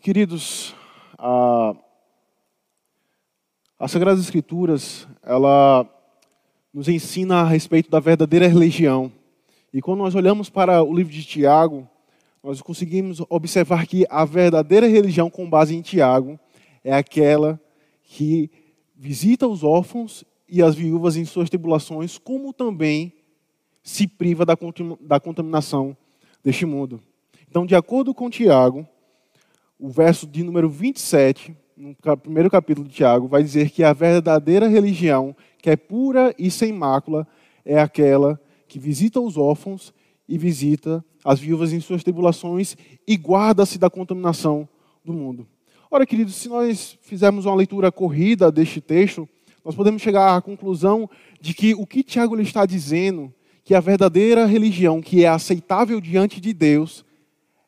Queridos, a, as Sagradas Escrituras, ela nos ensina a respeito da verdadeira religião. E quando nós olhamos para o livro de Tiago, nós conseguimos observar que a verdadeira religião com base em Tiago é aquela que visita os órfãos e as viúvas em suas tribulações, como também se priva da, contaminação deste mundo. Então, de acordo com Tiago, o verso de número 27, no primeiro capítulo de Tiago, vai dizer que a verdadeira religião, que é pura e sem mácula, é aquela que visita os órfãos e visita as viúvas em suas tribulações e guarda-se da contaminação do mundo. Ora, queridos, se nós fizermos uma leitura corrida deste texto, nós podemos chegar à conclusão de que o que Tiago lhe está dizendo, que a verdadeira religião que é aceitável diante de Deus,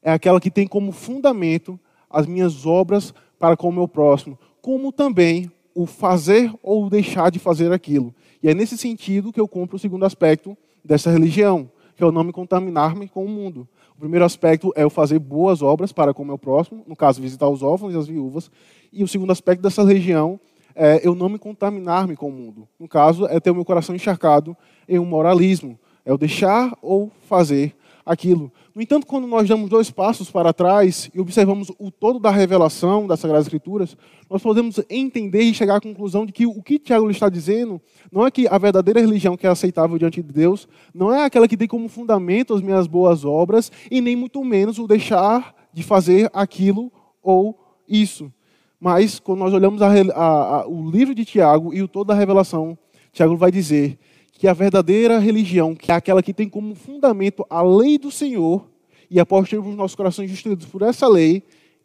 é aquela que tem como fundamento as minhas obras para com o meu próximo, como também o fazer ou deixar de fazer aquilo. E é nesse sentido que eu compro o segundo aspecto dessa religião, que é o não me contaminar-me com o mundo. O primeiro aspecto é eu fazer boas obras para com o meu próximo, no caso, visitar os órfãos e as viúvas. E o segundo aspecto dessa religião é eu não me contaminar-me com o mundo. No caso, é ter o meu coração encharcado em um moralismo. É eu deixar ou fazer aquilo. No entanto, quando nós damos dois passos para trás e observamos o todo da revelação das Sagradas Escrituras, nós podemos entender e chegar à conclusão de que o que Tiago está dizendo não é que a verdadeira religião que é aceitável diante de Deus não é aquela que tem como fundamento as minhas boas obras e nem muito menos o deixar de fazer aquilo ou isso. Mas quando nós olhamos a, a, a, o livro de Tiago e o todo da revelação, Tiago vai dizer que a verdadeira religião, que é aquela que tem como fundamento a lei do Senhor, e após termos nossos corações instruídos por essa lei,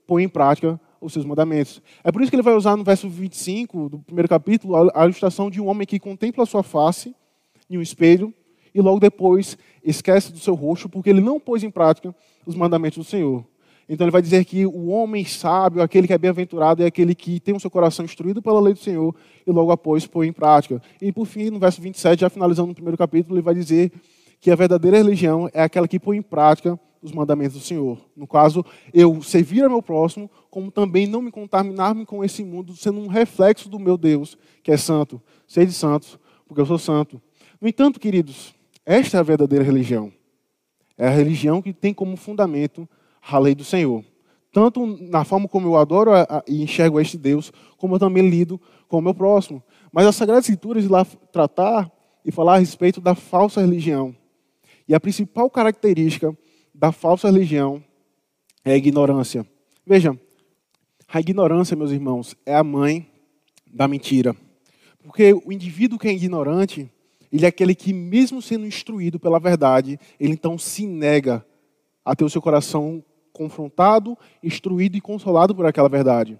põe em prática os seus mandamentos. É por isso que ele vai usar no verso 25 do primeiro capítulo a ilustração de um homem que contempla a sua face em um espelho e logo depois esquece do seu rosto porque ele não pôs em prática os mandamentos do Senhor. Então ele vai dizer que o homem sábio, aquele que é bem-aventurado, é aquele que tem o seu coração instruído pela lei do Senhor e logo após põe em prática. E por fim, no verso 27, já finalizando o primeiro capítulo, ele vai dizer que a verdadeira religião é aquela que põe em prática os mandamentos do Senhor. No caso, eu servir ao meu próximo, como também não me contaminar-me com esse mundo, sendo um reflexo do meu Deus, que é santo. Sede santos, porque eu sou santo. No entanto, queridos, esta é a verdadeira religião. É a religião que tem como fundamento a lei do Senhor. Tanto na forma como eu adoro e enxergo este Deus, como eu também lido com o meu próximo. Mas as Sagradas Escrituras lá tratar e falar a respeito da falsa religião. E a principal característica da falsa religião é a ignorância. Veja, a ignorância, meus irmãos, é a mãe da mentira. Porque o indivíduo que é ignorante, ele é aquele que, mesmo sendo instruído pela verdade, ele então se nega a ter o seu coração confrontado, instruído e consolado por aquela verdade.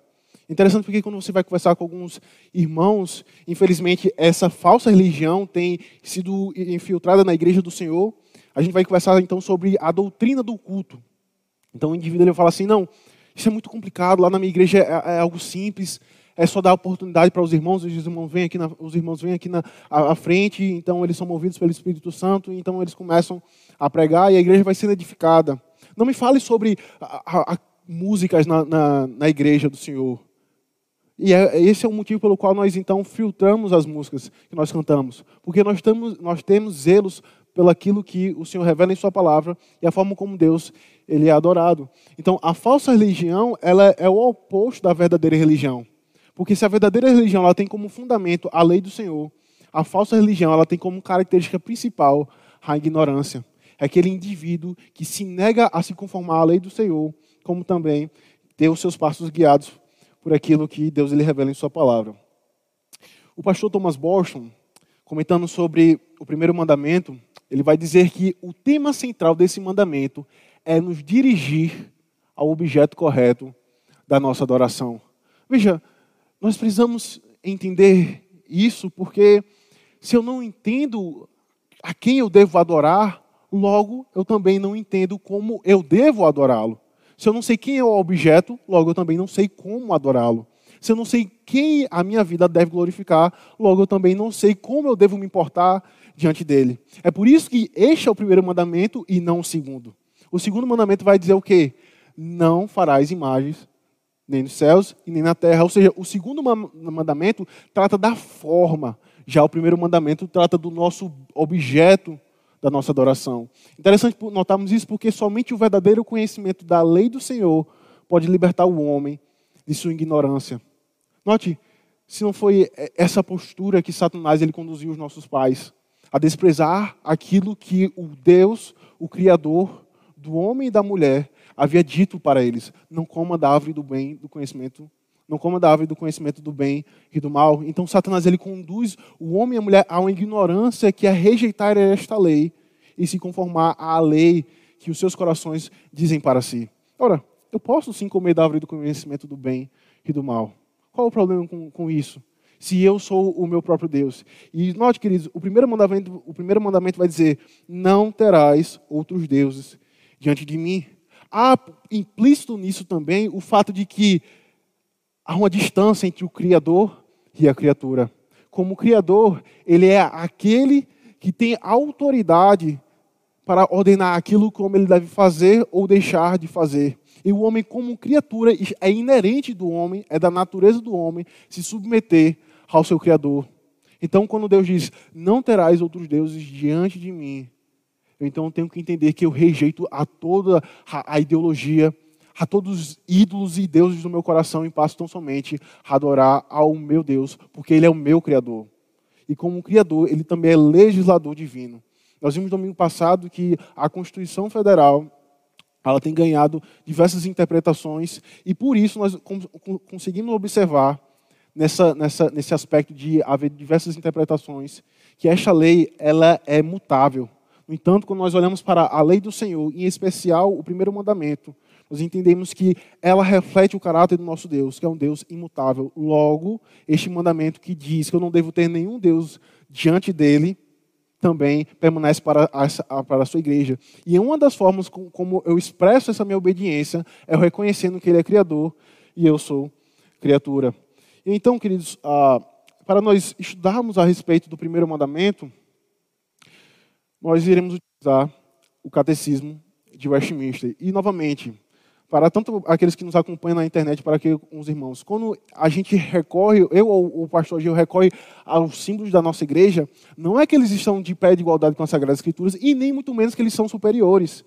Interessante porque quando você vai conversar com alguns irmãos, infelizmente essa falsa religião tem sido infiltrada na igreja do Senhor. A gente vai conversar então sobre a doutrina do culto. Então o indivíduo ele fala assim: não, isso é muito complicado, lá na minha igreja é, é algo simples, é só dar oportunidade para os irmãos, os irmãos vêm aqui na, os irmãos vêm aqui na à, frente, então eles são movidos pelo Espírito Santo, então eles começam a pregar e a igreja vai sendo edificada. Não me fale sobre a, a, a músicas na, na, na, igreja do Senhor. E é, esse é o motivo pelo qual nós então filtramos as músicas que nós cantamos. Porque nós temos, nós temos zelos pelo aquilo que o Senhor revela em Sua palavra e a forma como Deus ele é adorado. Então, a falsa religião ela é o oposto da verdadeira religião. Porque se a verdadeira religião ela tem como fundamento a lei do Senhor, a falsa religião ela tem como característica principal a ignorância é aquele indivíduo que se nega a se conformar à lei do Senhor, como também ter os seus passos guiados por aquilo que Deus lhe revela em Sua palavra. O pastor Thomas Boston, comentando sobre o primeiro mandamento, ele vai dizer que o tema central desse mandamento é nos dirigir ao objeto correto da nossa adoração. Veja, nós precisamos entender isso porque se eu não entendo a quem eu devo adorar, logo eu também não entendo como eu devo adorá-lo. Se eu não sei quem é o objeto, logo eu também não sei como adorá-lo. Se eu não sei quem a minha vida deve glorificar, logo eu também não sei como eu devo me importar diante dele. É por isso que este é o primeiro mandamento e não o segundo. O segundo mandamento vai dizer o quê? Não farás imagens nem nos céus e nem na terra. Ou seja, o segundo mandamento trata da forma, já o primeiro mandamento trata do nosso objeto da nossa adoração. Interessante notarmos isso porque somente o verdadeiro conhecimento da lei do Senhor pode libertar o homem de sua ignorância. Note, se não foi essa postura que Satanás ele conduziu os nossos pais a desprezar aquilo que o Deus, o Criador do homem e da mulher, havia dito para eles: não coma da árvore do bem, do conhecimento, não coma da árvore do conhecimento do bem e do mal. Então Satanás ele conduz o homem e a mulher a uma ignorância que é rejeitar esta lei e se conformar à lei que os seus corações dizem para si. Ora, eu posso sim comer da árvore do conhecimento do bem e do mal. Qual o problema com, com isso? Se eu sou o meu próprio Deus. E note, queridos, o primeiro mandamento, o primeiro mandamento vai dizer: não terás outros deuses diante de mim. Há implícito nisso também o fato de que há uma distância entre o Criador e a criatura. Como Criador, ele é aquele que tem autoridade para ordenar aquilo como ele deve fazer ou deixar de fazer. E o homem, como criatura, é inerente do homem, é da natureza do homem se submeter ao seu Criador. Então, quando Deus diz: Não terás outros deuses diante de mim, eu então tenho que entender que eu rejeito a toda a, ideologia, a todos os ídolos e deuses do meu coração e passo tão somente a adorar ao meu Deus, porque Ele é o meu Criador. E como Criador, Ele também é legislador divino. Nós vimos domingo passado que a Constituição Federal ela tem ganhado diversas interpretações e por isso nós conseguimos observar nessa, nessa, nesse aspecto de haver diversas interpretações que esta lei ela é mutável. No entanto, quando nós olhamos para a lei do Senhor, em especial o primeiro mandamento, nós entendemos que ela reflete o caráter do nosso Deus, que é um Deus imutável. Logo, este mandamento que diz que eu não devo ter nenhum Deus diante dele, também permanece para a, para a sua igreja. E uma das formas como eu expresso essa minha obediência é reconhecendo que Ele é Criador e eu sou criatura. Então, queridos, ah, para nós estudarmos a respeito do primeiro mandamento, nós iremos utilizar o catecismo de Westminster. E, novamente, para tanto aqueles que nos acompanham na internet, para que os irmãos, quando a gente recorre, eu ou o pastor Gil recorre aos símbolos da nossa igreja, não é que eles estão de pé de igualdade com as Sagradas Escrituras e nem muito menos que eles são superiores.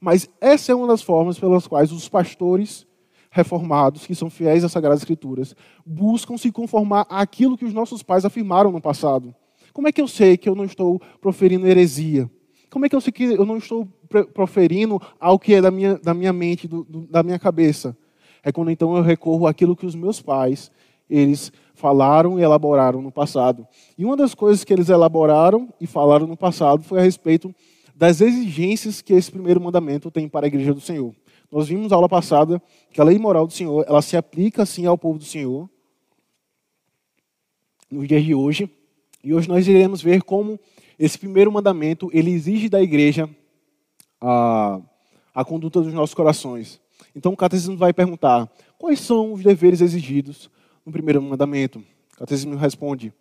Mas essa é uma das formas pelas quais os pastores reformados, que são fiéis às Sagradas Escrituras, buscam se conformar àquilo que os nossos pais afirmaram no passado. Como é que eu sei que eu não estou proferindo heresia? Como é que eu sei que eu não estou proferindo algo que é da minha, da minha mente, do, do, da minha cabeça? É quando então eu recorro àquilo que os meus pais, eles falaram e elaboraram no passado. E uma das coisas que eles elaboraram e falaram no passado foi a respeito das exigências que esse primeiro mandamento tem para a igreja do Senhor. Nós vimos na aula passada que a lei moral do Senhor, ela se aplica assim ao povo do Senhor nos dias de hoje. E hoje nós iremos ver como esse primeiro mandamento, ele exige da igreja a, a conduta dos nossos corações. Então o catecismo vai perguntar, quais são os deveres exigidos no primeiro mandamento? O catecismo responde,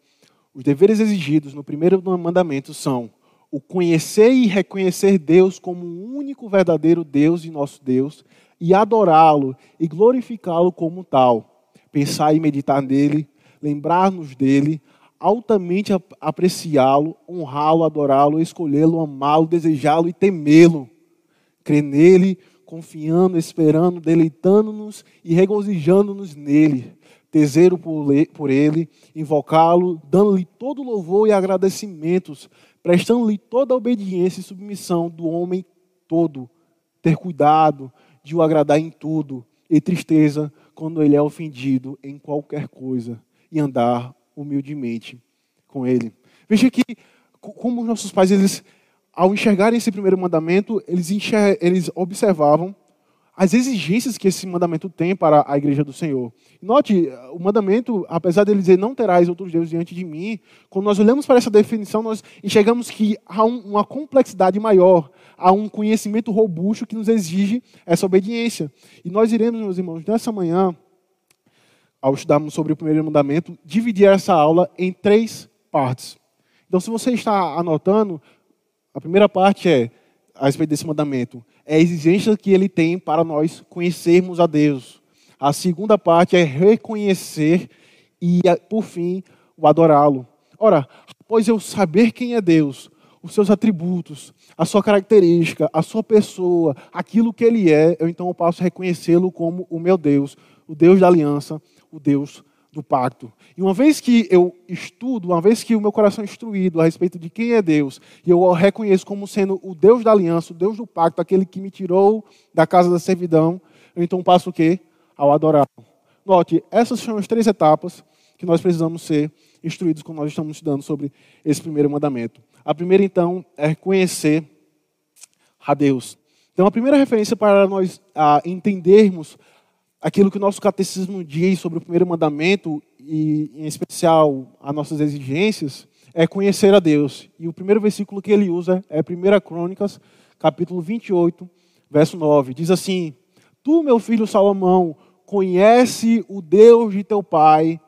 os deveres exigidos no primeiro mandamento são o conhecer e reconhecer Deus como o único verdadeiro Deus e nosso Deus e adorá-lo e glorificá-lo como tal. Pensar e meditar nele, lembrar-nos dele, altamente apreciá-lo, honrá-lo, adorá-lo, escolhê-lo, amá-lo, desejá-lo e temê-lo. Crer nele, confiando, esperando, deleitando-nos e regozijando-nos nele. Tesouro por ele, invocá-lo, dando-lhe todo louvor e agradecimentos, prestando-lhe toda a obediência e submissão do homem todo. Ter cuidado de o agradar em tudo e tristeza quando ele é ofendido em qualquer coisa e andar humildemente com Ele. Veja que, como os nossos pais, eles, ao enxergarem esse primeiro mandamento, eles, enxer eles observavam as exigências que esse mandamento tem para a igreja do Senhor. Note, o mandamento, apesar dele dizer não terás outros deuses diante de mim, quando nós olhamos para essa definição, nós enxergamos que há um, uma complexidade maior, há um conhecimento robusto que nos exige essa obediência. E nós iremos, meus irmãos, nessa manhã, ao estudarmos sobre o primeiro mandamento, dividir essa aula em três partes. Então, se você está anotando, a primeira parte é a respeito desse mandamento, é a exigência que ele tem para nós conhecermos a Deus. A segunda parte é reconhecer e, por fim, o adorá-lo. Ora, após eu saber quem é Deus, os seus atributos, a sua característica, a sua pessoa, aquilo que ele é, eu então posso reconhecê-lo como o meu Deus, o Deus da aliança, o Deus do pacto. E uma vez que eu estudo, uma vez que o meu coração é instruído a respeito de quem é Deus, e eu o reconheço como sendo o Deus da aliança, o Deus do pacto, aquele que me tirou da casa da servidão, eu então passo o quê? Ao adorar. Note, essas são as três etapas que nós precisamos ser instruídos quando nós estamos estudando sobre esse primeiro mandamento. A primeira, então, é conhecer a Deus. Então, a primeira referência para nós entendermos aquilo que o nosso catecismo diz sobre o primeiro mandamento e, em especial, as nossas exigências, é conhecer a Deus. E o primeiro versículo que ele usa é 1 Crônicas, capítulo 28, verso 9. Diz assim: Tu, meu filho Salomão, conhece o Deus de teu pai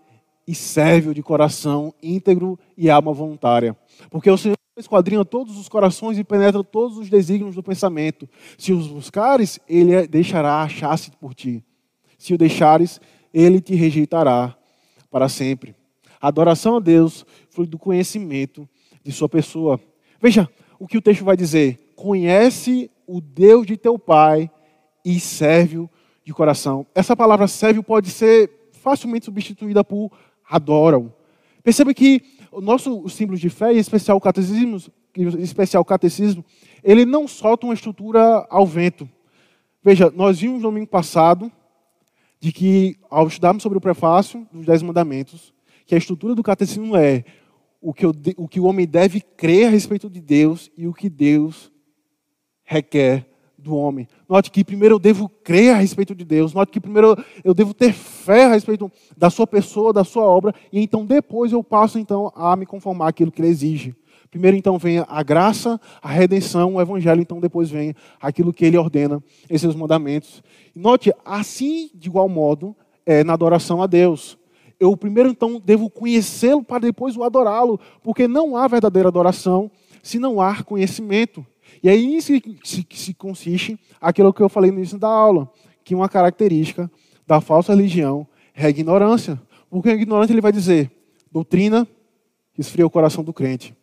e serve-o de coração íntegro e alma voluntária. Porque o Senhor esquadrinha todos os corações e penetra todos os desígnios do pensamento. Se os buscares, ele deixará achar-se por ti. Se o deixares, ele te rejeitará para sempre. A adoração a Deus foi do conhecimento de sua pessoa. Veja o que o texto vai dizer: conhece o Deus de teu pai e serve-o de coração. Essa palavra serve pode ser facilmente substituída por adoram. Perceba que o nosso símbolo de fé, em especial o catecismo, em especial o catecismo, ele não solta uma estrutura ao vento. Veja, nós vimos no domingo passado de que, ao estudarmos sobre o prefácio dos Dez Mandamentos, que a estrutura do catecismo é o que, o, o que o homem deve crer a respeito de Deus e o que Deus requer do homem. Note que primeiro eu devo crer a respeito de Deus. Note que primeiro eu devo ter fé a respeito da sua pessoa, da sua obra, e então depois eu passo então a me conformar aquilo que ele exige. Primeiro então vem a graça, a redenção, o evangelho, então depois vem aquilo que ele ordena em seus mandamentos. Note, assim, de igual modo, é na adoração a Deus. Eu primeiro então devo conhecê-lo para depois o adorá-lo, porque não há verdadeira adoração se não há conhecimento. E aí nisso se, se consiste aquilo que eu falei no início da aula, que uma característica da falsa religião é a ignorância. Porque o ignorante ele vai dizer, doutrina esfria o coração do crente.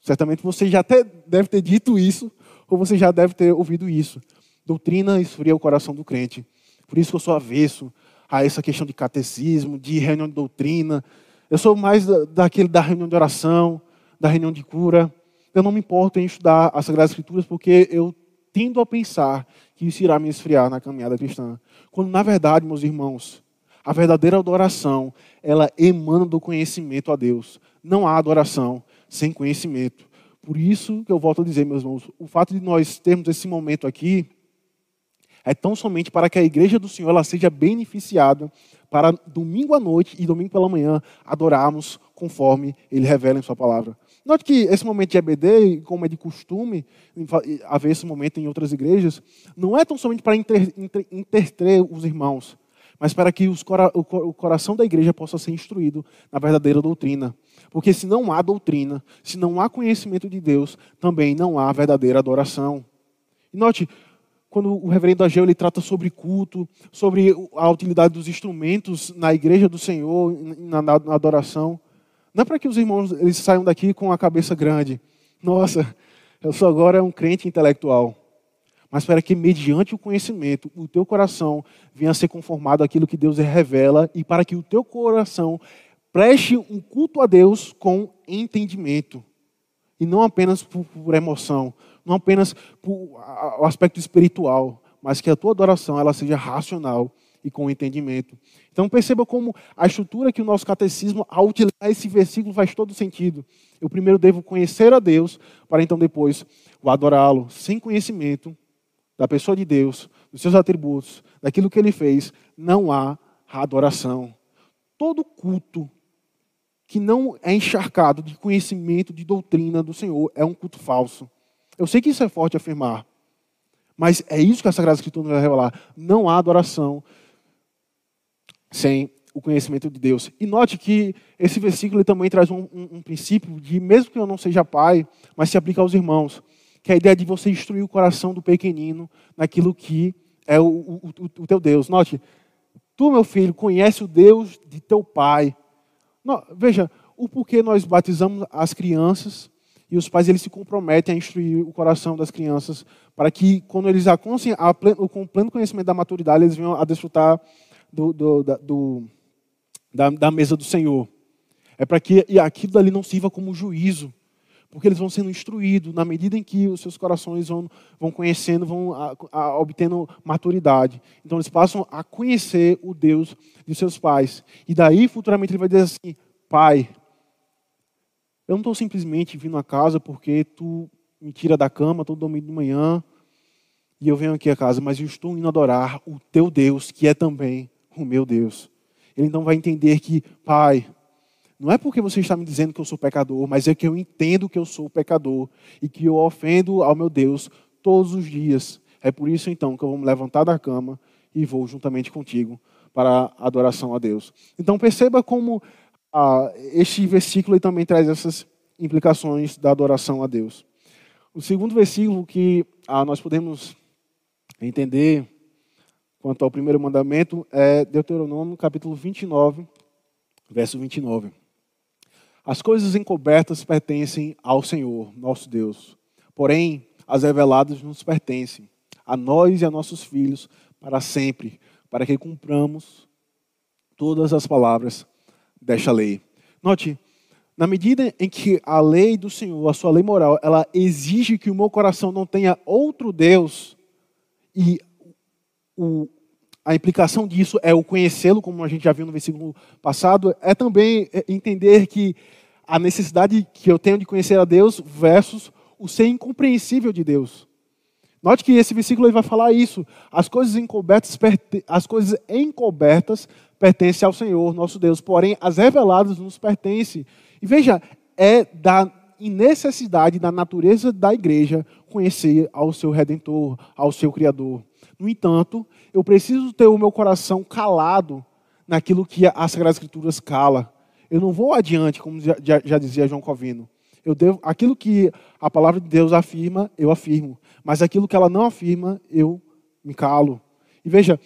Certamente você já até deve ter dito isso, ou você já deve ter ouvido isso. Doutrina esfria o coração do crente. Por isso que eu sou avesso a essa questão de catecismo, de reunião de doutrina. Eu sou mais daquele da reunião de oração, da reunião de cura. Eu não me importo em estudar as Sagradas Escrituras porque eu tendo a pensar que isso irá me esfriar na caminhada cristã. Quando, na verdade, meus irmãos, a verdadeira adoração, ela emana do conhecimento a Deus. Não há adoração sem conhecimento. Por isso que eu volto a dizer, meus irmãos, o fato de nós termos esse momento aqui é tão somente para que a igreja do Senhor ela seja beneficiada para domingo à noite e domingo pela manhã adorarmos conforme ele revela em sua palavra. Note que esse momento de EBD, como é de costume haver esse momento em outras igrejas, não é tão somente para interter os irmãos, mas para que os, o coração da igreja possa ser instruído na verdadeira doutrina. Porque se não há doutrina, se não há conhecimento de Deus, também não há verdadeira adoração. E note, quando o reverendo Ageu ele trata sobre culto, sobre a utilidade dos instrumentos na igreja do Senhor, na, adoração, não é para que os irmãos eles saiam daqui com a cabeça grande. Nossa, eu sou agora um crente intelectual. Mas para que, mediante o conhecimento, o teu coração venha a ser conformado àquilo que Deus revela e para que o teu coração preste um culto a Deus com entendimento. E não apenas por, por emoção, não apenas por o aspecto espiritual, mas que a tua adoração ela seja racional e com entendimento. Então perceba como a estrutura que o nosso catecismo, ao utilizar esse versículo, faz todo sentido. Eu primeiro devo conhecer a Deus, para então depois o adorá-lo. Sem conhecimento da pessoa de Deus, dos seus atributos, daquilo que ele fez, não há adoração. Todo culto que não é encharcado de conhecimento, de doutrina do Senhor, é um culto falso. Eu sei que isso é forte afirmar, mas é isso que a Sagrada Escritura nos vai revelar. Não há adoração sem o conhecimento de Deus. E note que esse versículo também traz um, um, um, princípio de, mesmo que eu não seja pai, mas se aplica aos irmãos, que é a ideia de você instruir o coração do pequenino naquilo que é o, o, o, teu Deus. Note, tu, meu filho, conhece o Deus de teu pai. Não, veja, o porquê nós batizamos as crianças e os pais eles se comprometem a instruir o coração das crianças para que, quando eles alcancem a pleno, com pleno conhecimento da maturidade, eles venham a desfrutar do, do, da, do, da, da mesa do Senhor. É para que aquilo ali não sirva como juízo, porque eles vão sendo instruídos na medida em que os seus corações vão, vão conhecendo, vão a, a, obtendo maturidade. Então eles passam a conhecer o Deus de seus pais. E daí, futuramente, ele vai dizer assim: Pai, eu não estou simplesmente vindo a casa porque tu me tira da cama todo domingo de manhã e eu venho aqui a casa, mas eu estou indo adorar o teu Deus, que é também o meu Deus. Ele então vai entender que, Pai, não é porque você está me dizendo que eu sou pecador, mas é que eu entendo que eu sou pecador e que eu ofendo ao meu Deus todos os dias. É por isso então que eu vou me levantar da cama e vou juntamente contigo para a adoração a Deus. Então perceba como ah, este versículo também traz essas implicações da adoração a Deus. O segundo versículo que ah, nós podemos entender quanto ao primeiro mandamento é Deuteronômio capítulo 29, verso 29. As coisas encobertas pertencem ao Senhor, nosso Deus. Porém, as reveladas nos pertencem, a nós e a nossos filhos, para sempre, para que cumpramos todas as palavras desta lei. Note, na medida em que a lei do Senhor, a sua lei moral, ela exige que o meu coração não tenha outro Deus, e o, a implicação disso é o conhecê-lo, como a gente já viu no versículo passado, é também entender que a necessidade que eu tenho de conhecer a Deus versus o ser incompreensível de Deus. Note que esse versículo vai falar isso. As coisas encobertas, as coisas encobertas pertencem ao Senhor, nosso Deus, porém as reveladas nos pertencem. E veja, é da necessidade da natureza da igreja conhecer ao seu redentor, ao seu criador. No entanto, eu preciso ter o meu coração calado naquilo que as Sagradas Escrituras cala. Eu não vou adiante, como já, já dizia João Covino. Eu devo, aquilo que a palavra de Deus afirma, eu afirmo. Mas aquilo que ela não afirma, eu me calo. E veja,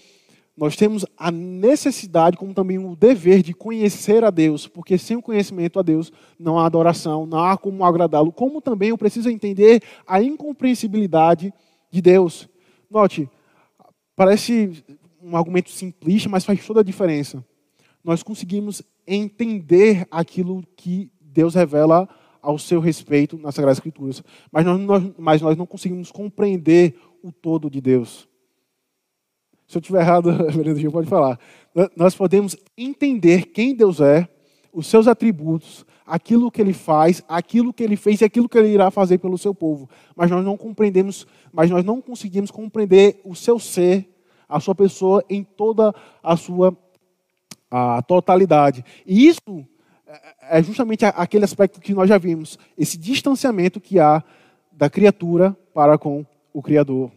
nós temos a necessidade, como também o dever de conhecer a Deus, porque sem o conhecimento a Deus não há adoração, não há como agradá-lo. Como também eu preciso entender a incompreensibilidade de Deus. Note, Parece um argumento simplista, mas faz toda a diferença. Nós conseguimos entender aquilo que Deus revela ao seu respeito nas Sagradas Escrituras, mas nós, nós, mas nós não conseguimos compreender o todo de Deus. Se eu estiver errado, Vereador pode falar. Nós podemos entender quem Deus é, os seus atributos, aquilo que ele faz, aquilo que ele fez e aquilo que ele irá fazer pelo seu povo. Mas nós não compreendemos, mas nós não conseguimos compreender o seu ser, a sua pessoa em toda a sua a totalidade. E isso é justamente aquele aspecto que nós já vimos, esse distanciamento que há da criatura para com o Criador.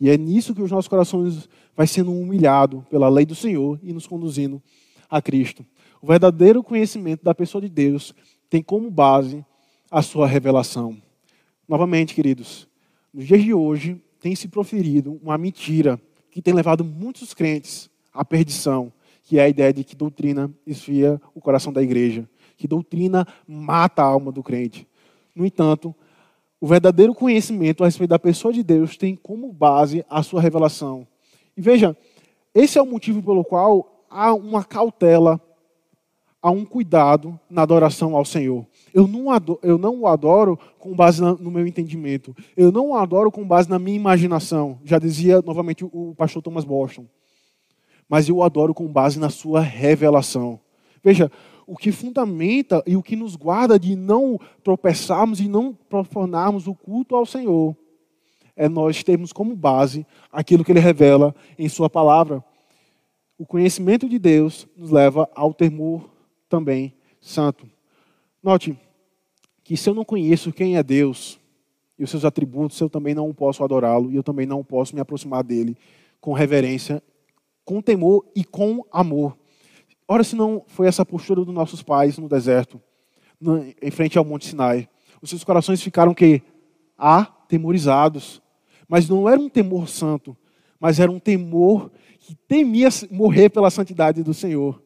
E é nisso que os nossos corações vai sendo humilhado pela lei do Senhor e nos conduzindo a Cristo. O verdadeiro conhecimento da pessoa de Deus tem como base a sua revelação. Novamente, queridos, nos dias de hoje tem se proferido uma mentira que tem levado muitos crentes à perdição, que é a ideia de que doutrina esfria o coração da igreja, que doutrina mata a alma do crente. No entanto, o verdadeiro conhecimento a respeito da pessoa de Deus tem como base a sua revelação. E veja, esse é o motivo pelo qual há uma cautela há um cuidado na adoração ao Senhor. Eu não, adoro, eu não o adoro com base no meu entendimento. Eu não o adoro com base na minha imaginação. Já dizia novamente o pastor Thomas Boston. Mas eu o adoro com base na sua revelação. Veja, o que fundamenta e o que nos guarda de não tropeçarmos e não profanarmos o culto ao Senhor é nós termos como base aquilo que Ele revela em Sua palavra. O conhecimento de Deus nos leva ao temor também santo. Note que se eu não conheço quem é Deus e os seus atributos, eu também não posso adorá-lo e eu também não posso me aproximar dele com reverência, com temor e com amor. Ora, se não foi essa postura dos nossos pais no deserto, em frente ao Monte Sinai. Os seus corações ficaram que atemorizados. Mas não era um temor santo, mas era um temor que temia morrer pela santidade do Senhor.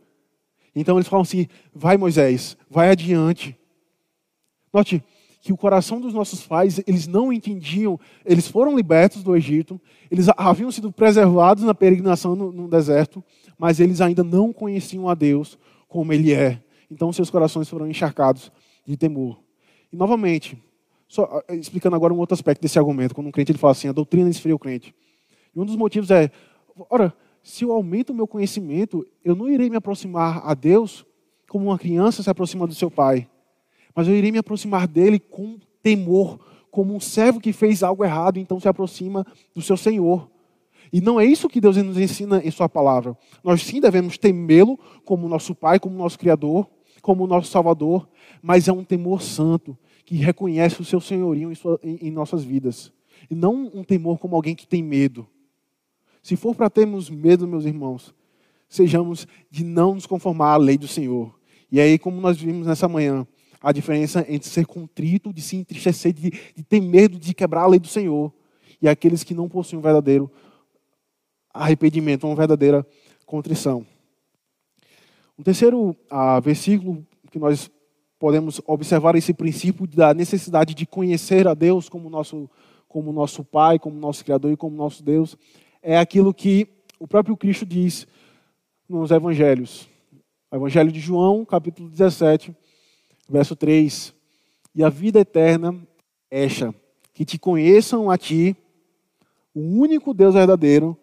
Então eles falam assim: vai Moisés, vai adiante. Note que o coração dos nossos pais, eles não entendiam, eles foram libertos do Egito, eles haviam sido preservados na peregrinação no, no deserto, mas eles ainda não conheciam a Deus como Ele é. Então seus corações foram encharcados de temor. E novamente, só explicando agora um outro aspecto desse argumento, quando um crente ele fala assim, a doutrina esfria o crente. E um dos motivos é, ora, se eu aumento o meu conhecimento, eu não irei me aproximar a Deus como uma criança se aproxima do seu pai, mas eu irei me aproximar dele com temor, como um servo que fez algo errado, então se aproxima do seu Senhor. E não é isso que Deus nos ensina em Sua palavra. Nós sim devemos temê-lo como nosso Pai, como nosso Criador, como nosso Salvador, mas é um temor santo que reconhece o seu senhorio em, sua, em, em nossas vidas. E não um temor como alguém que tem medo. Se for para termos medo, meus irmãos, sejamos de não nos conformar à lei do Senhor. E aí, como nós vimos nessa manhã, a diferença entre ser contrito, de se entristecer, de, de ter medo de quebrar a lei do Senhor, e aqueles que não possuem um verdadeiro arrependimento, uma verdadeira contrição. Um terceiro ah, versículo que nós podemos observar esse princípio da necessidade de conhecer a Deus como nosso, como nosso Pai, como nosso Criador e como nosso Deus, é aquilo que o próprio Cristo diz nos Evangelhos. O Evangelho de João, capítulo 17, verso 3. E a vida eterna é esta, que te conheçam a ti, o único Deus verdadeiro,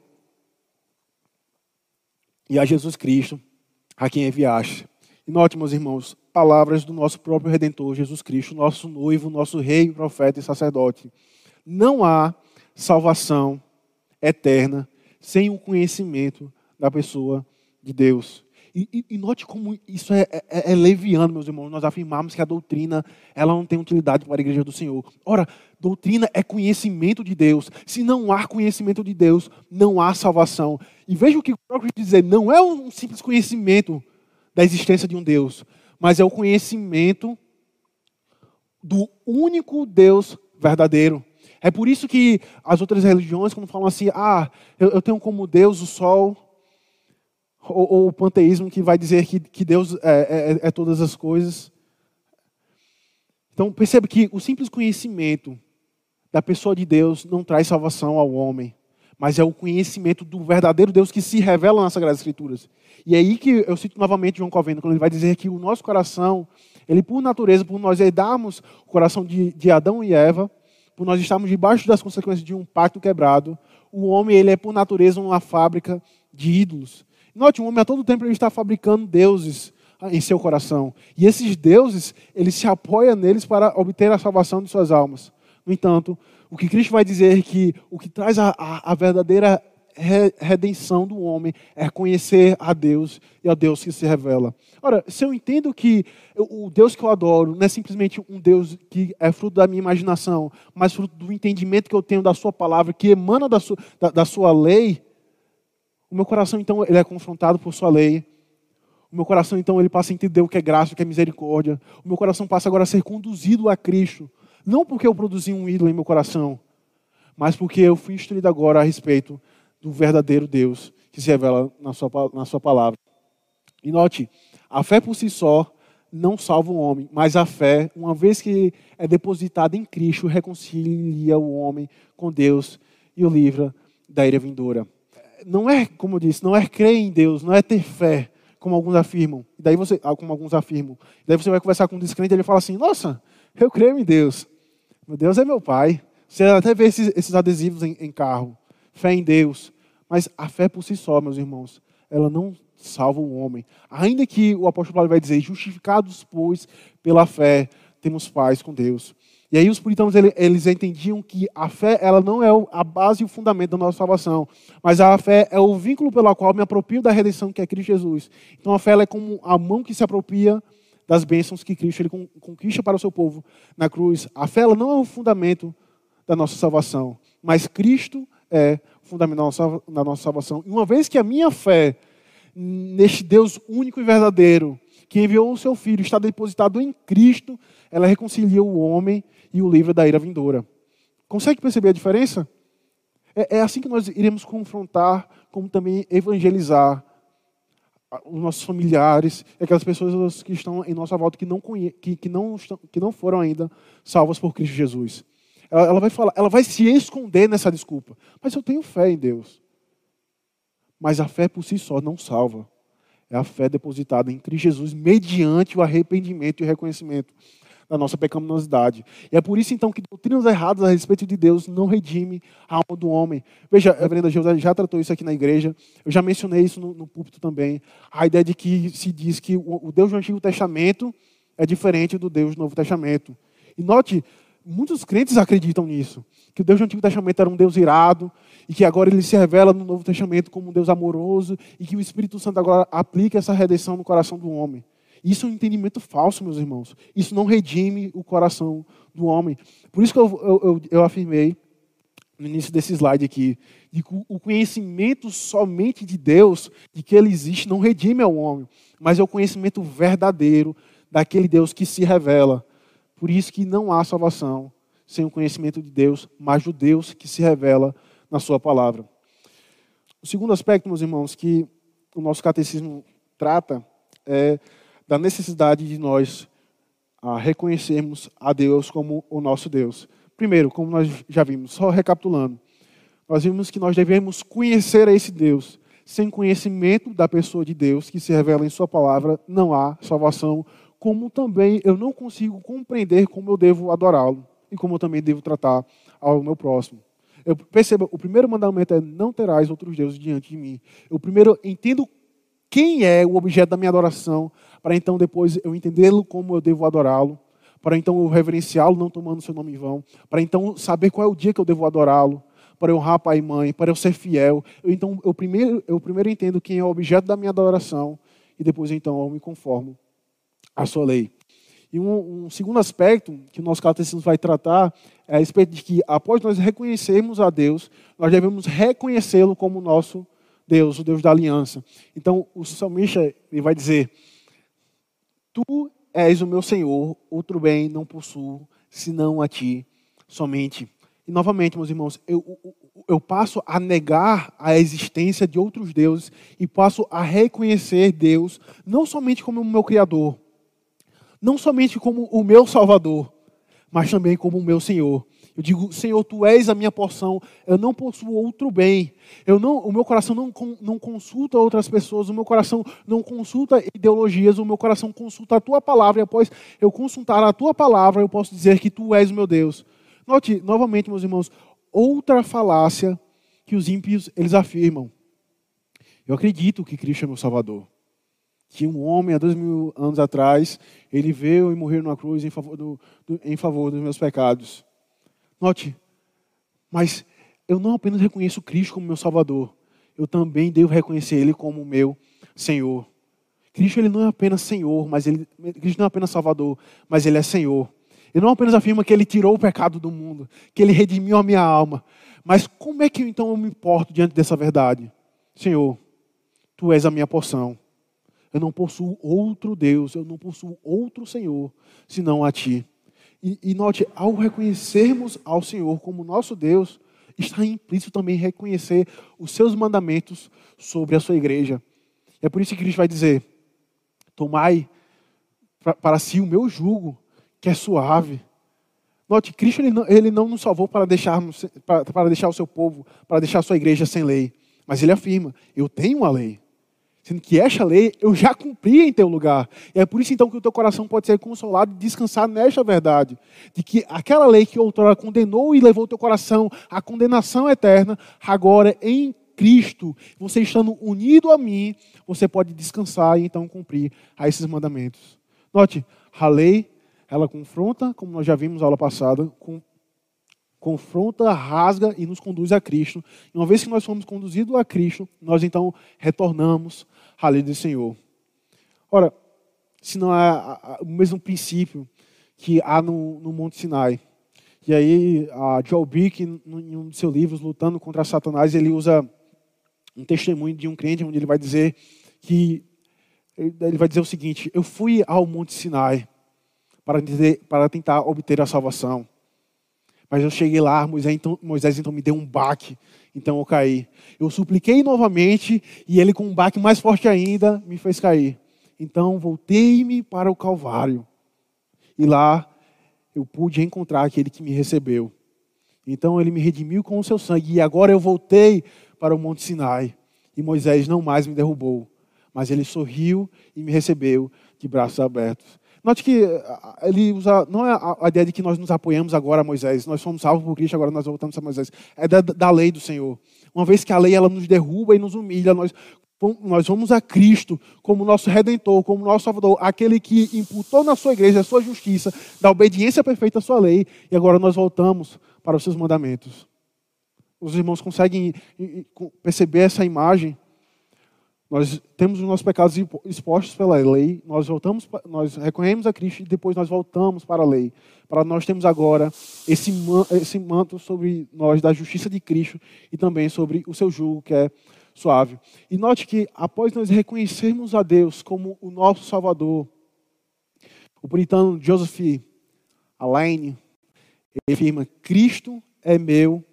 e a Jesus Cristo, a quem enviaste. E note, meus irmãos, palavras do nosso próprio Redentor, Jesus Cristo, nosso noivo, nosso rei, profeta e sacerdote. Não há salvação eterna sem o conhecimento da pessoa de Deus. E, e, e note como isso é, é, é, leviano, meus irmãos. Nós afirmamos que a doutrina ela não tem utilidade para a igreja do Senhor. Ora, doutrina é conhecimento de Deus. Se não há conhecimento de Deus, não há salvação. E veja o que o próprio dizer: não é um simples conhecimento da existência de um Deus, mas é o conhecimento do único Deus verdadeiro. É por isso que as outras religiões, quando falam assim, ah, eu, eu tenho como Deus o sol, ou, ou, o panteísmo que vai dizer que, que Deus é, é, é todas as coisas. Então perceba que o simples conhecimento da pessoa de Deus não traz salvação ao homem, mas é o conhecimento do verdadeiro Deus que se revela nas Sagradas Escrituras. E é aí que eu cito novamente João Calvino, quando ele vai dizer que o nosso coração, ele por natureza, por nós herdarmos o coração de, de Adão e Eva, por nós estarmos debaixo das consequências de um pacto quebrado, o homem ele é por natureza uma fábrica de ídolos. Note, o homem a todo tempo ele está fabricando deuses em seu coração. E esses deuses, ele se apoia neles para obter a salvação de suas almas. No entanto, o que Cristo vai dizer é que o que traz a, a, a verdadeira redenção do homem é conhecer a Deus e a Deus que se revela. Ora, se eu entendo que o Deus que eu adoro não é simplesmente um Deus que é fruto da minha imaginação, mas fruto do entendimento que eu tenho da Sua palavra, que emana da Sua, da, da sua lei, o meu coração então ele é confrontado por Sua lei. O meu coração então ele passa a entender o que é graça, o que é misericórdia. O meu coração passa agora a ser conduzido a Cristo, não porque eu produzi um ídolo em meu coração, mas porque eu fui instruído agora a respeito do verdadeiro Deus que se revela na sua, na sua palavra. E note, a fé por si só não salva o homem, mas a fé, uma vez que é depositada em Cristo, reconcilia o homem com Deus e o livra da ira vindoura. Não é, como eu disse, não é crer em Deus, não é ter fé, como alguns afirmam. Daí você, ah, como alguns afirmam. Daí você vai conversar com um descrente e ele fala assim: "Nossa, eu creio em Deus. Meu Deus é meu pai." Você até vê esses, esses adesivos em, em carro fé em Deus. Mas a fé por si só, meus irmãos, ela não salva o homem. Ainda que o apóstolo Paulo vai dizer, justificados, pois, pela fé, temos paz com Deus. E aí os puritanos, eles entendiam que a fé, ela não é a base e o fundamento da nossa salvação, mas a fé é o vínculo pelo qual me aproprio da redenção que é Cristo Jesus. Então a fé é como a mão que se apropria das bênçãos que Cristo ele conquista para o seu povo na cruz. A fé ela não é o fundamento da nossa salvação, mas Cristo é fundamental na nossa salvação. E uma vez que a minha fé neste Deus único e verdadeiro, que enviou o seu Filho, está depositado em Cristo, ela reconcilia o homem e o livra da ira vindoura. Consegue perceber a diferença? É, é assim que nós iremos confrontar, como também evangelizar os nossos familiares, aquelas pessoas que estão em nossa volta que não, que, que, não, estão, que não foram ainda salvas por Cristo Jesus. Ela, ela, vai falar, ela vai se esconder nessa desculpa. Mas eu tenho fé em Deus. Mas a fé por si só não salva. É a fé depositada em Cristo Jesus mediante o arrependimento e o reconhecimento da nossa pecaminosidade. E é por isso, então, que doutrinas erradas a respeito de Deus não redime a alma do homem. Veja, a Brenda José já tratou isso aqui na igreja, eu já mencionei isso no, no púlpito também. A ideia de que se diz que o, o Deus do Antigo Testamento é diferente do Deus do Novo Testamento. E note, muitos crentes acreditam nisso, que o Deus do Antigo Testamento era um Deus irado, e que agora ele se revela no Novo Testamento como um Deus amoroso, e que o Espírito Santo agora aplica essa redenção no coração do homem. Isso é um entendimento falso, meus irmãos. Isso não redime o coração do homem. Por isso que eu, eu, eu, eu afirmei no início desse slide aqui, de que o conhecimento somente de Deus, de que Ele existe, não redime ao homem, mas é o conhecimento verdadeiro daquele Deus que se revela. Por isso que não há salvação sem o conhecimento de Deus, mas do Deus que se revela na Sua palavra. O segundo aspecto, meus irmãos, que o nosso catecismo trata é da necessidade de nós ah, reconhecermos a Deus como o nosso Deus. Primeiro, como nós já vimos, só recapitulando, nós vimos que nós devemos conhecer a esse Deus. Sem conhecimento da pessoa de Deus que se revela em Sua palavra, não há salvação. Como também eu não consigo compreender como eu devo adorá-lo e como eu também devo tratar ao meu próximo. Eu percebo, o primeiro mandamento é não terás outros deuses diante de mim. Eu primeiro entendo quem é o objeto da minha adoração, para então depois eu entendê-lo como eu devo adorá-lo, para então eu reverenciá-lo não tomando seu nome em vão, para então saber qual é o dia que eu devo adorá-lo, para eu honrar pai e mãe, para eu ser fiel. Eu, então eu primeiro, eu primeiro entendo quem é o objeto da minha adoração e depois então eu me conformo à sua lei. E um, um, segundo aspecto que o nosso catecismo vai tratar é a respeito de que, após nós reconhecermos a Deus, nós devemos reconhecê-lo como nosso Deus, o Deus da aliança. Então, o salmista ele vai dizer: Tu és o meu Senhor, outro bem não possuo, senão a ti somente. E novamente, meus irmãos, eu, eu passo a negar a existência de outros deuses e passo a reconhecer Deus não somente como o meu Criador, não somente como o meu Salvador, mas também como o meu Senhor. Eu digo, Senhor, Tu és a minha porção, eu não possuo outro bem. Eu não, o meu coração não, não consulta outras pessoas, o meu coração não consulta ideologias, o meu coração consulta a Tua palavra, e após eu consultar a Tua palavra, eu posso dizer que Tu és o meu Deus. Note, novamente, meus irmãos, outra falácia que os ímpios, eles afirmam. Eu acredito que Cristo é meu Salvador. Que um homem, há dois mil anos atrás, ele veio e morreu numa cruz em favor, do, do, em favor dos meus pecados. Note, mas eu não apenas reconheço Cristo como meu Salvador, eu também devo reconhecer Ele como meu Senhor. Cristo ele não é apenas Senhor, mas ele, Cristo não é apenas Salvador, mas Ele é Senhor. Ele não apenas afirma que Ele tirou o pecado do mundo, que Ele redimiu a minha alma. Mas como é que então eu me importo diante dessa verdade? Senhor, Tu és a minha porção. Eu não possuo outro Deus, eu não possuo outro Senhor, senão a Ti. E, e note, ao reconhecermos ao Senhor como nosso Deus, está implícito também reconhecer os seus mandamentos sobre a sua igreja. É por isso que Cristo vai dizer: Tomai para si o meu jugo, que é suave. Note, Cristo ele não, ele não nos salvou para deixar, para, para deixar o seu povo, para deixar a sua igreja sem lei. Mas ele afirma: Eu tenho uma lei. Sendo que esta lei eu já cumpri em teu lugar. E é por isso então que o teu coração pode ser consolado e descansar nesta verdade. De que aquela lei que outrora condenou e levou o teu coração à condenação eterna, agora em Cristo, você estando unido a mim, você pode descansar e então cumprir a esses mandamentos. Note, a lei, ela confronta, como nós já vimos na aula passada, com confronta, rasga e nos conduz a Cristo. E uma vez que nós fomos conduzidos a Cristo, nós então retornamos à lei do Senhor. Ora, se não é o mesmo princípio que há no, no Monte Sinai. E aí, a Joel Bick, em um de seus livros, Lutando contra Satanás, ele usa um testemunho de um crente, onde ele vai dizer que ele vai dizer o seguinte: Eu fui ao Monte Sinai para, para tentar obter a salvação Mas eu cheguei lá, Moisés então, Moisés então me deu um baque, então eu caí. Eu supliquei novamente e ele, com um baque mais forte ainda, me fez cair. Então voltei-me para o Calvário. E lá eu pude encontrar aquele que me recebeu. Então ele me redimiu com o seu sangue. E agora eu voltei para o Monte Sinai. E Moisés não mais me derrubou, mas ele sorriu e me recebeu de braços abertos. Note que ele usa, não é a, ideia de que nós nos apoiamos agora a Moisés, nós somos salvos por Cristo, agora nós voltamos a Moisés. É da, da lei do Senhor. Uma vez que a lei ela nos derruba e nos humilha, nós nós vamos a Cristo como nosso redentor, como nosso salvador, aquele que imputou na sua igreja a sua justiça, da obediência perfeita à sua lei, e agora nós voltamos para os seus mandamentos. Os irmãos conseguem perceber essa imagem? Nós temos os nossos pecados expostos pela lei, nós voltamos, nós reconhecemos a Cristo e depois nós voltamos para a lei. Para nós temos agora esse, esse manto sobre nós da justiça de Cristo e também sobre o seu jugo que é suave. E note que após nós reconhecermos a Deus como o nosso Salvador, o puritano Joseph Alain, ele afirma: Cristo é meu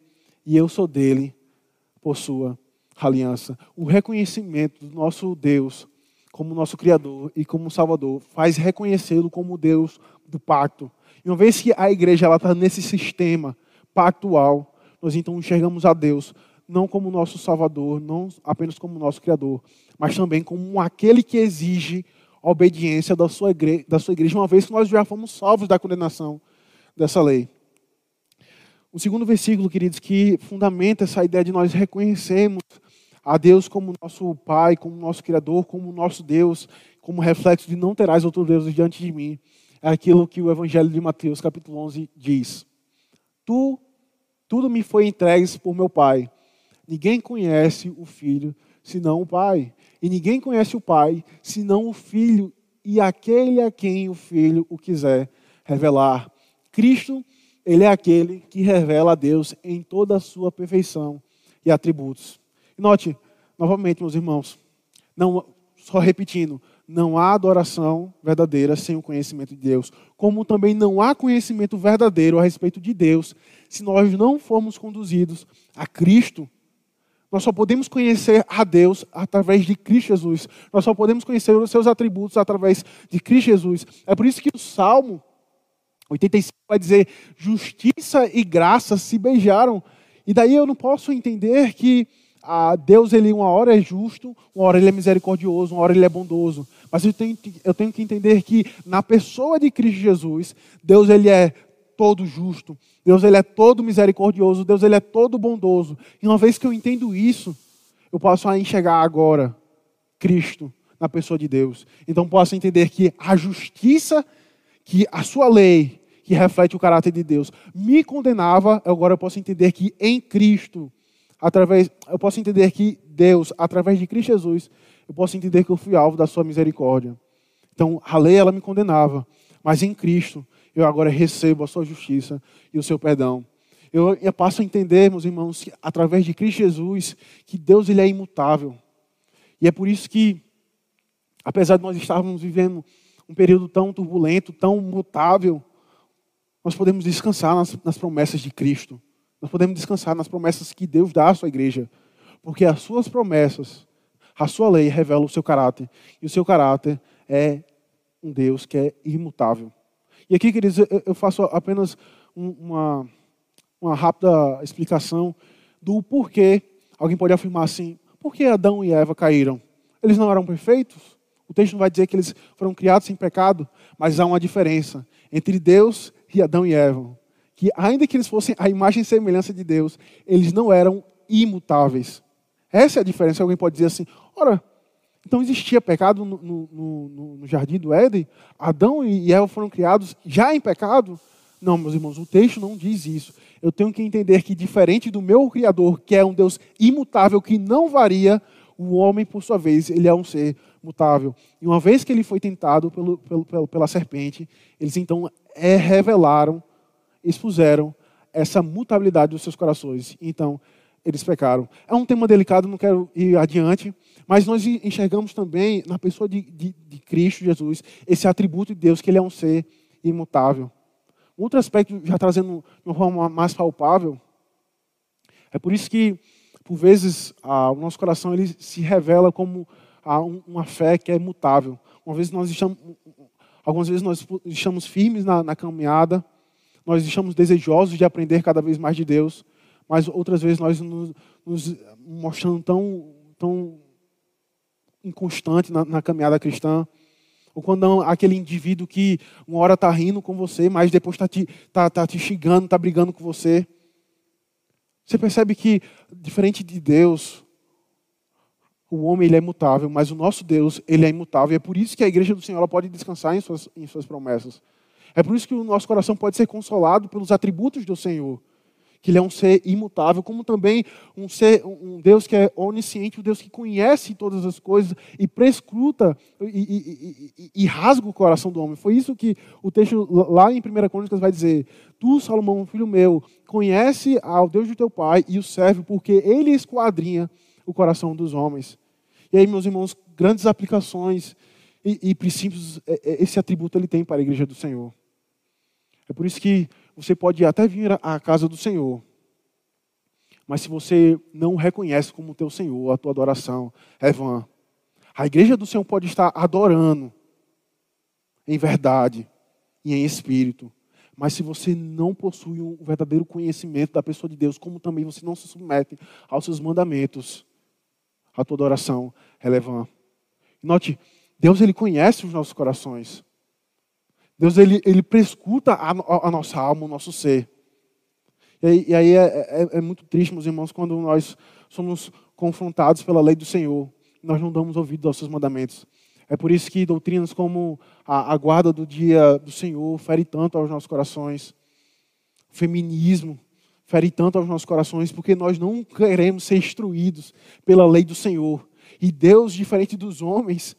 e eu sou dele por sua aliança. O reconhecimento do nosso Deus como nosso Criador e como Salvador faz reconhecê-lo como Deus do pacto. E uma vez que a igreja está nesse sistema pactual, nós então enxergamos a Deus não como nosso Salvador, não apenas como nosso Criador, mas também como aquele que exige a obediência da sua, igreja, da sua igreja, uma vez que nós já fomos salvos da condenação dessa lei. O segundo versículo, queridos, que fundamenta essa ideia de nós reconhecermos a Deus como nosso Pai, como nosso Criador, como nosso Deus, como reflexo de não terás outro Deus diante de mim, é aquilo que o Evangelho de Mateus, capítulo 11, diz. Tu, tudo me foi entregue por meu Pai. Ninguém conhece o filho senão o pai. E ninguém conhece o pai senão o filho e aquele a quem o filho o quiser revelar. Cristo, ele é aquele que revela a Deus em toda a sua perfeição e atributos. Note, novamente, meus irmãos, não, só repetindo, não há adoração verdadeira sem o conhecimento de Deus, como também não há conhecimento verdadeiro a respeito de Deus se nós não formos conduzidos a Cristo nós só podemos conhecer a Deus através de Cristo Jesus. Nós só podemos conhecer os seus atributos através de Cristo Jesus. É por isso que o Salmo 85 vai dizer: justiça e graça se beijaram. E daí eu não posso entender que ah, Deus, ele uma hora é justo, uma hora ele é misericordioso, uma hora ele é bondoso. Mas eu tenho, eu tenho que entender que na pessoa de Cristo Jesus, Deus ele é todo justo. Deus ele é todo misericordioso. Deus ele é todo bondoso. E uma vez que eu entendo isso, eu posso enxergar agora Cristo na pessoa de Deus. Então posso entender que a justiça, que a sua lei, que reflete o caráter de Deus, me condenava. Agora eu posso entender que em Cristo, através, eu posso entender que Deus, através de Cristo Jesus, eu posso entender que eu fui alvo da sua misericórdia. Então a lei ela me condenava, mas em Cristo eu agora recebo a sua justiça e o seu perdão. Eu, eu passo a entender, meus irmãos, que, através de Cristo Jesus, que Deus ele é imutável. E é por isso que, apesar de nós estarmos vivendo um período tão turbulento, tão mutável, nós podemos descansar nas, nas promessas de Cristo. Nós podemos descansar nas promessas que Deus dá à sua igreja. Porque as suas promessas, a sua lei revela o seu caráter. E o seu caráter é um Deus que é imutável. E aqui, queridos, eu faço apenas uma, uma rápida explicação do porquê. Alguém pode afirmar assim: por que Adão e Eva caíram? Eles não eram perfeitos? O texto não vai dizer que eles foram criados sem pecado, mas há uma diferença entre Deus e Adão e Eva. Que ainda que eles fossem a imagem e semelhança de Deus, eles não eram imutáveis. Essa é a diferença. Alguém pode dizer assim: ora, então existia pecado no, no, no, no, jardim do Éden? Adão e Eva foram criados já em pecado? Não, meus irmãos, o texto não diz isso. Eu tenho que entender que, diferente do meu Criador, que é um Deus imutável, que não varia, o homem, por sua vez, ele é um ser mutável. E uma vez que ele foi tentado pelo, pelo, pela serpente, eles então é, revelaram, expuseram essa mutabilidade dos seus corações. Então, eles pecaram. É um tema delicado, não quero ir adiante, mas nós enxergamos também na pessoa de, de, de Cristo Jesus esse atributo de Deus, que ele é um ser imutável. Outro aspecto, já trazendo de uma forma mais palpável, é por isso que, por vezes, a, o nosso coração ele se revela como a, um, uma fé que é mutável. Uma vez nós estamos, algumas vezes nós estamos firmes na, na caminhada, nós estamos desejosos de aprender cada vez mais de Deus, mas outras vezes nós nos, nos mostrando tão, tão inconstante na, na caminhada cristã. Ou quando aquele indivíduo que uma hora está rindo com você, mas depois está te, tá, tá te xingando, está brigando com você. Você percebe que, diferente de Deus, o homem ele é imutável, mas o nosso Deus ele é imutável. E é por isso que a igreja do Senhor ela pode descansar em suas, em suas promessas. É por isso que o nosso coração pode ser consolado pelos atributos do Senhor que ele é um ser imutável, como também um ser, um Deus que é onisciente, um Deus que conhece todas as coisas e prescruta e, e, e, e, rasga o coração do homem. Foi isso que o texto lá em 1 Crônicas vai dizer: Tu, Salomão, filho meu, conhece ao Deus de teu pai e o serve, porque ele esquadrinha o coração dos homens. E aí, meus irmãos, grandes aplicações e, princípios é, é, esse atributo ele tem para a igreja do Senhor. É por isso que você pode até vir à casa do Senhor, mas se você não reconhece como teu Senhor, a tua adoração é vã. A igreja do Senhor pode estar adorando em verdade e em espírito, mas se você não possui um verdadeiro conhecimento da pessoa de Deus, como também você não se submete aos seus mandamentos, a tua adoração é vã. Note, Deus ele conhece os nossos corações. Deus ele, ele prescuta a, a nossa alma, o nosso ser. E aí, e aí é, é, é, muito triste, meus irmãos, quando nós somos confrontados pela lei do Senhor, nós não damos ouvido aos seus mandamentos. É por isso que doutrinas como a, a guarda do dia do Senhor fere tanto aos nossos corações. O feminismo fere tanto aos nossos corações, porque nós não queremos ser instruídos pela lei do Senhor. E Deus, diferente dos homens,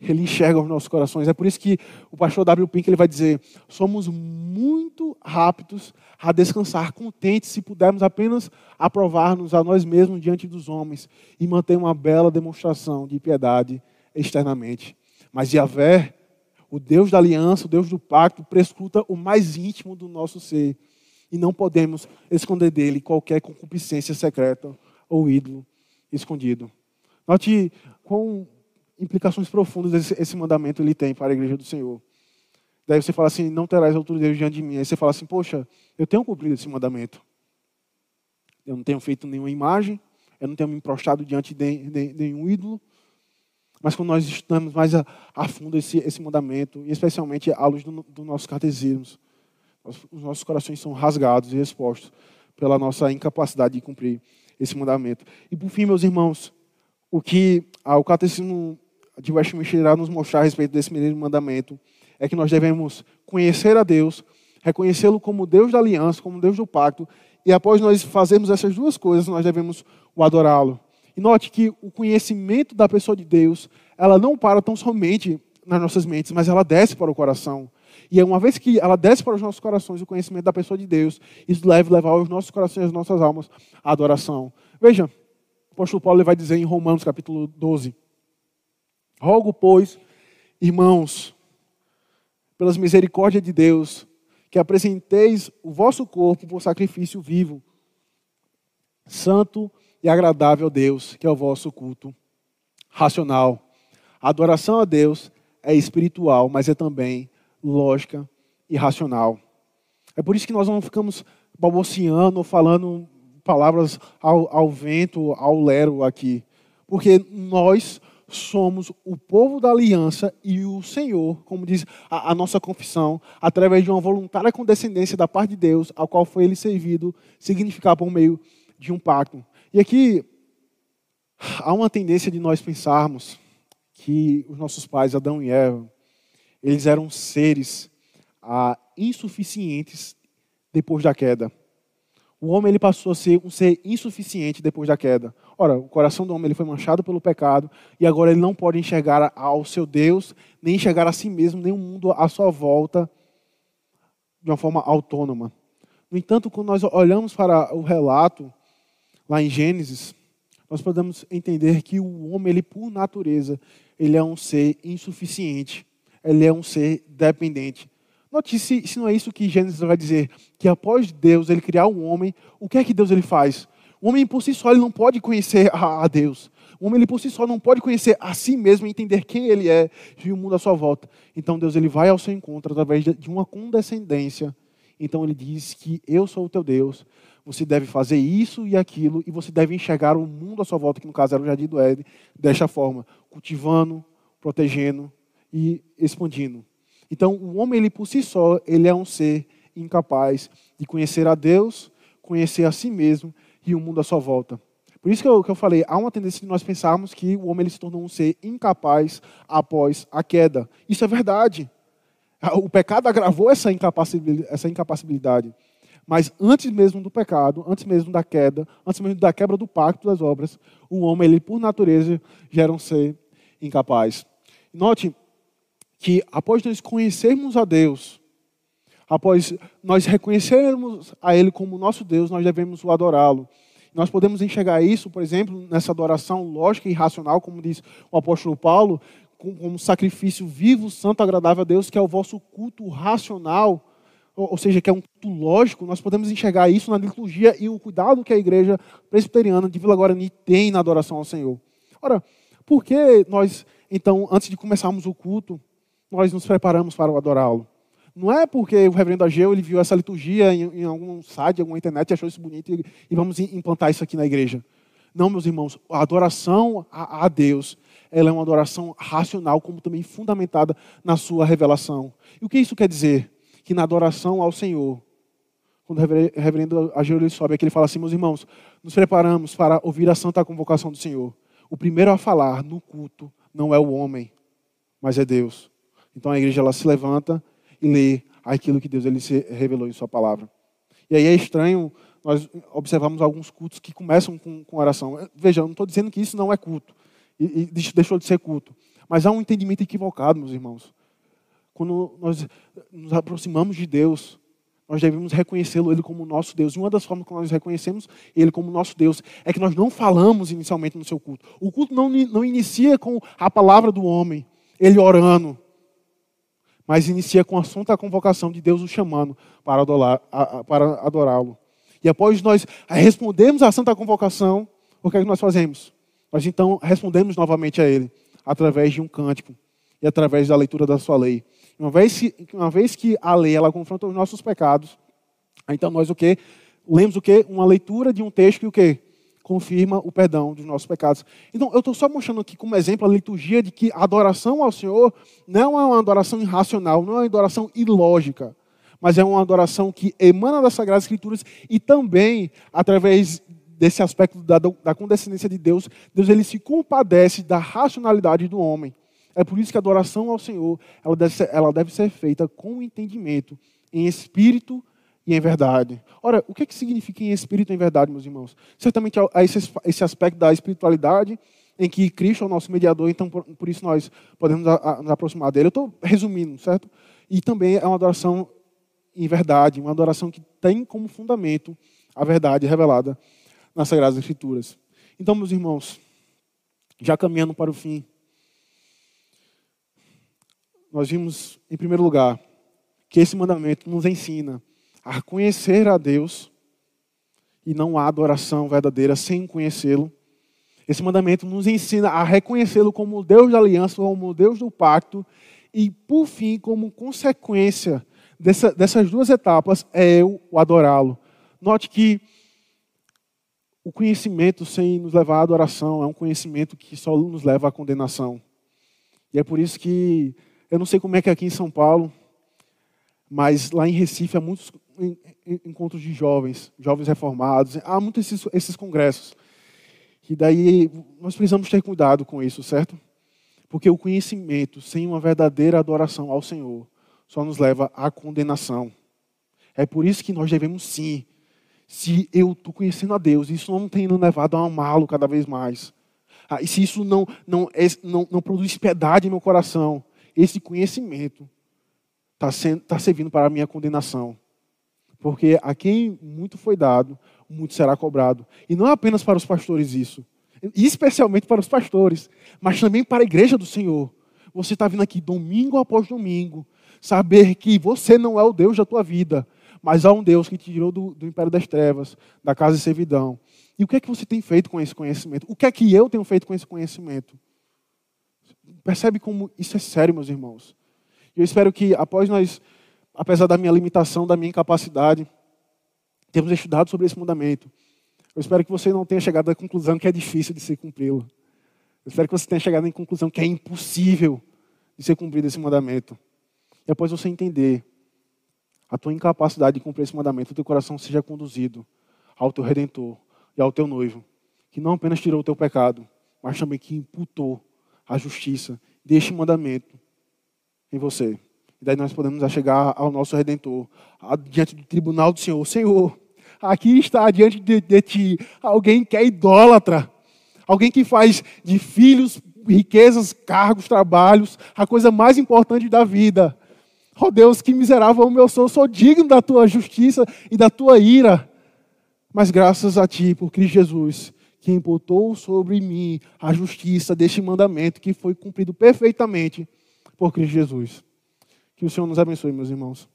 ele enxerga os nossos corações. É por isso que o pastor W. Pink ele vai dizer: somos muito rápidos a descansar contentes se pudermos apenas aprovar-nos a nós mesmos diante dos homens e manter uma bela demonstração de piedade externamente. Mas Yahvé, o Deus da aliança, o Deus do pacto, prescruta o mais íntimo do nosso ser e não podemos esconder dele qualquer concupiscência secreta ou ídolo escondido. Note quão implicações profundas esse, esse, mandamento ele tem para a igreja do Senhor. Daí você fala assim, não terás autoridade diante de mim. Aí você fala assim, poxa, eu tenho cumprido esse mandamento. Eu não tenho feito nenhuma imagem, eu não tenho me prostrado diante de, de, de nenhum ídolo. Mas quando nós estudamos mais a, a fundo esse, esse mandamento, e especialmente à luz dos do nossos catecismos, os nossos corações são rasgados e expostos pela nossa incapacidade de cumprir esse mandamento. E por fim, meus irmãos, o que ah, o catecismo de Westminster irá nos mostrar a respeito desse primeiro mandamento é que nós devemos conhecer a Deus, reconhecê-lo como Deus da aliança, como Deus do pacto, e após nós fazermos essas duas coisas, nós devemos o adorá-lo. E note que o conhecimento da pessoa de Deus, ela não para tão somente nas nossas mentes, mas ela desce para o coração. E uma vez que ela desce para os nossos corações o conhecimento da pessoa de Deus, isso deve levar os nossos corações, as nossas almas à adoração. Veja, o apóstolo Paulo vai dizer em Romanos capítulo 12: Rogo, pois, irmãos, pelas misericórdias de Deus, que apresenteis o vosso corpo por sacrifício vivo, santo e agradável a Deus, que é o vosso culto racional. A adoração a Deus é espiritual, mas é também lógica e racional. É por isso que nós não ficamos balbuciando ou falando palavras ao, ao vento, ao lero aqui. Porque nós somos o povo da aliança e o Senhor, como diz a, a, nossa confissão, através de uma voluntária condescendência da parte de Deus, ao qual foi ele servido, significar por meio de um pacto. E aqui há uma tendência de nós pensarmos que os nossos pais, Adão e Eva, eles eram seres ah, insuficientes depois da queda. O homem ele passou a ser um ser insuficiente depois da queda. Ora, o coração do homem ele foi manchado pelo pecado e agora ele não pode enxergar ao seu Deus, nem enxergar a si mesmo, nem o mundo à sua volta de uma forma autônoma. No entanto, quando nós olhamos para o relato lá em Gênesis, nós podemos entender que o homem, ele por natureza, ele é um ser insuficiente, ele é um ser dependente. Note se, se não é isso que Gênesis vai dizer, que após Deus ele criar o um homem, o que é que Deus ele faz? O homem por si só ele não pode conhecer a, a Deus. O homem ele por si só não pode conhecer a si mesmo e entender quem ele é e o mundo à sua volta. Então Deus ele vai ao seu encontro através de uma condescendência. Então ele diz que eu sou o teu Deus. Você deve fazer isso e aquilo e você deve enxergar o mundo à sua volta, que no caso era o jardim do Éden, desta forma, cultivando, protegendo e expandindo. Então, o homem ele por si só, ele é um ser incapaz de conhecer a Deus, conhecer a si mesmo e o mundo à sua volta. Por isso que eu, que eu falei, há uma tendência de nós pensarmos que o homem ele se tornou um ser incapaz após a queda. Isso é verdade. O pecado agravou essa incapacidade. Essa incapacidade. Mas antes mesmo do pecado, antes mesmo da queda, antes mesmo da quebra do pacto das obras, o homem, ele por natureza, já era um ser incapaz. Note que após nós conhecermos a Deus, após nós reconhecermos a Ele como nosso Deus, nós devemos o adorá-lo. Nós podemos enxergar isso, por exemplo, nessa adoração lógica e racional, como diz o apóstolo Paulo, como sacrifício vivo, santo, agradável a Deus, que é o vosso culto racional, ou seja, que é um culto lógico. Nós podemos enxergar isso na liturgia e o cuidado que a igreja presbiteriana de Vila Guarani tem na adoração ao Senhor. Ora, por que nós, então, antes de começarmos o culto, nós nos preparamos para adorá-lo. Não é porque o reverendo Ageu ele viu essa liturgia em, em algum site, alguma internet, e achou isso bonito e, e, vamos implantar isso aqui na igreja. Não, meus irmãos, a adoração a, a Deus, ela é uma adoração racional, como também fundamentada na sua revelação. E o que isso quer dizer? Que na adoração ao Senhor, quando o reverendo Ageu ele sobe aqui, ele fala assim, meus irmãos, nos preparamos para ouvir a santa convocação do Senhor. O primeiro a falar no culto não é o homem, mas é Deus. Então a igreja ela se levanta e lê aquilo que Deus ele se revelou em sua palavra. E aí é estranho nós observamos alguns cultos que começam com, com oração. Veja, eu não estou dizendo que isso não é culto, e, e deixou de ser culto. Mas há um entendimento equivocado, meus irmãos. Quando nós nos aproximamos de Deus, nós devemos reconhecê-lo ele como nosso Deus. E uma das formas que nós reconhecemos ele como nosso Deus é que nós não falamos inicialmente no seu culto. O culto não, não inicia com a palavra do homem, ele orando, mas inicia com a santa convocação de Deus o chamando para adorá-lo. E após nós respondermos à santa convocação, o que é que nós fazemos? Nós então respondemos novamente a Ele, através de um cântico e através da leitura da sua lei. Uma vez que, uma vez que a lei ela confronta os nossos pecados, então nós o que? Lemos o que? Uma leitura de um texto que o que? Confirma o perdão dos nossos pecados. Então, eu estou só mostrando aqui como exemplo a liturgia de que a adoração ao Senhor não é uma adoração irracional, não é uma adoração ilógica, mas é uma adoração que emana das Sagradas Escrituras e também, através desse aspecto da, da condescendência de Deus, Deus ele se compadece da racionalidade do homem. É por isso que a adoração ao Senhor ela deve ser, ela deve ser feita com entendimento, em espírito e em verdade. Ora, o que, é que significa em espírito e em verdade, meus irmãos? Certamente há esse, esse aspecto da espiritualidade em que Cristo é o nosso mediador, então por, por isso nós podemos a, a, nos aproximar dele. Eu estou resumindo, certo? E também é uma adoração em verdade, uma adoração que tem como fundamento a verdade revelada nas Sagradas Escrituras. Então, meus irmãos, já caminhando para o fim, nós vimos, em primeiro lugar, que esse mandamento nos ensina a conhecer a Deus, e não há adoração verdadeira sem conhecê-lo. Esse mandamento nos ensina a reconhecê-lo como o Deus da aliança, como o Deus do pacto, e, por fim, como consequência dessa, dessas duas etapas, é eu o adorá-lo. Note que o conhecimento sem nos levar à adoração é um conhecimento que só nos leva à condenação. E é por isso que eu não sei como é que é aqui em São Paulo, mas lá em Recife há muitos encontros de jovens, jovens reformados, há muitos esses, esses congressos. E daí nós precisamos ter cuidado com isso, certo? Porque o conhecimento sem uma verdadeira adoração ao Senhor só nos leva à condenação. É por isso que nós devemos sim, se eu estou conhecendo a Deus, isso não tem levado a amá-lo cada vez mais. Ah, e se isso não, não, é, não, não produz piedade em meu coração, esse conhecimento está tá servindo para a minha condenação. Porque a quem muito foi dado, muito será cobrado. E não é apenas para os pastores isso. Especialmente para os pastores, mas também para a igreja do Senhor. Você está vindo aqui domingo após domingo, saber que você não é o Deus da tua vida, mas há um Deus que te tirou do, do império das trevas, da casa de servidão. E o que é que você tem feito com esse conhecimento? O que é que eu tenho feito com esse conhecimento? Percebe como isso é sério, meus irmãos? Eu espero que após nós, apesar da minha limitação, da minha incapacidade, temos estudado sobre esse mandamento. Eu espero que você não tenha chegado à conclusão que é difícil de se cumpri-lo. Eu espero que você tenha chegado à conclusão que é impossível de ser cumprido esse mandamento. E após você entender a tua incapacidade de cumprir esse mandamento, o teu coração seja conduzido ao teu Redentor e ao teu noivo, que não apenas tirou o teu pecado, mas também que imputou a justiça deste mandamento em você. E daí nós podemos chegar ao nosso Redentor, diante do tribunal do Senhor. Senhor, aqui está diante de, de ti alguém que é idólatra, alguém que faz de filhos, riquezas, cargos, trabalhos, a coisa mais importante da vida. Oh Deus, que miserável eu sou, sou digno da tua justiça e da tua ira. Mas graças a ti, por Cristo Jesus, que imputou sobre mim a justiça deste mandamento que foi cumprido perfeitamente por Cristo Jesus. Que o Senhor nos abençoe, meus irmãos.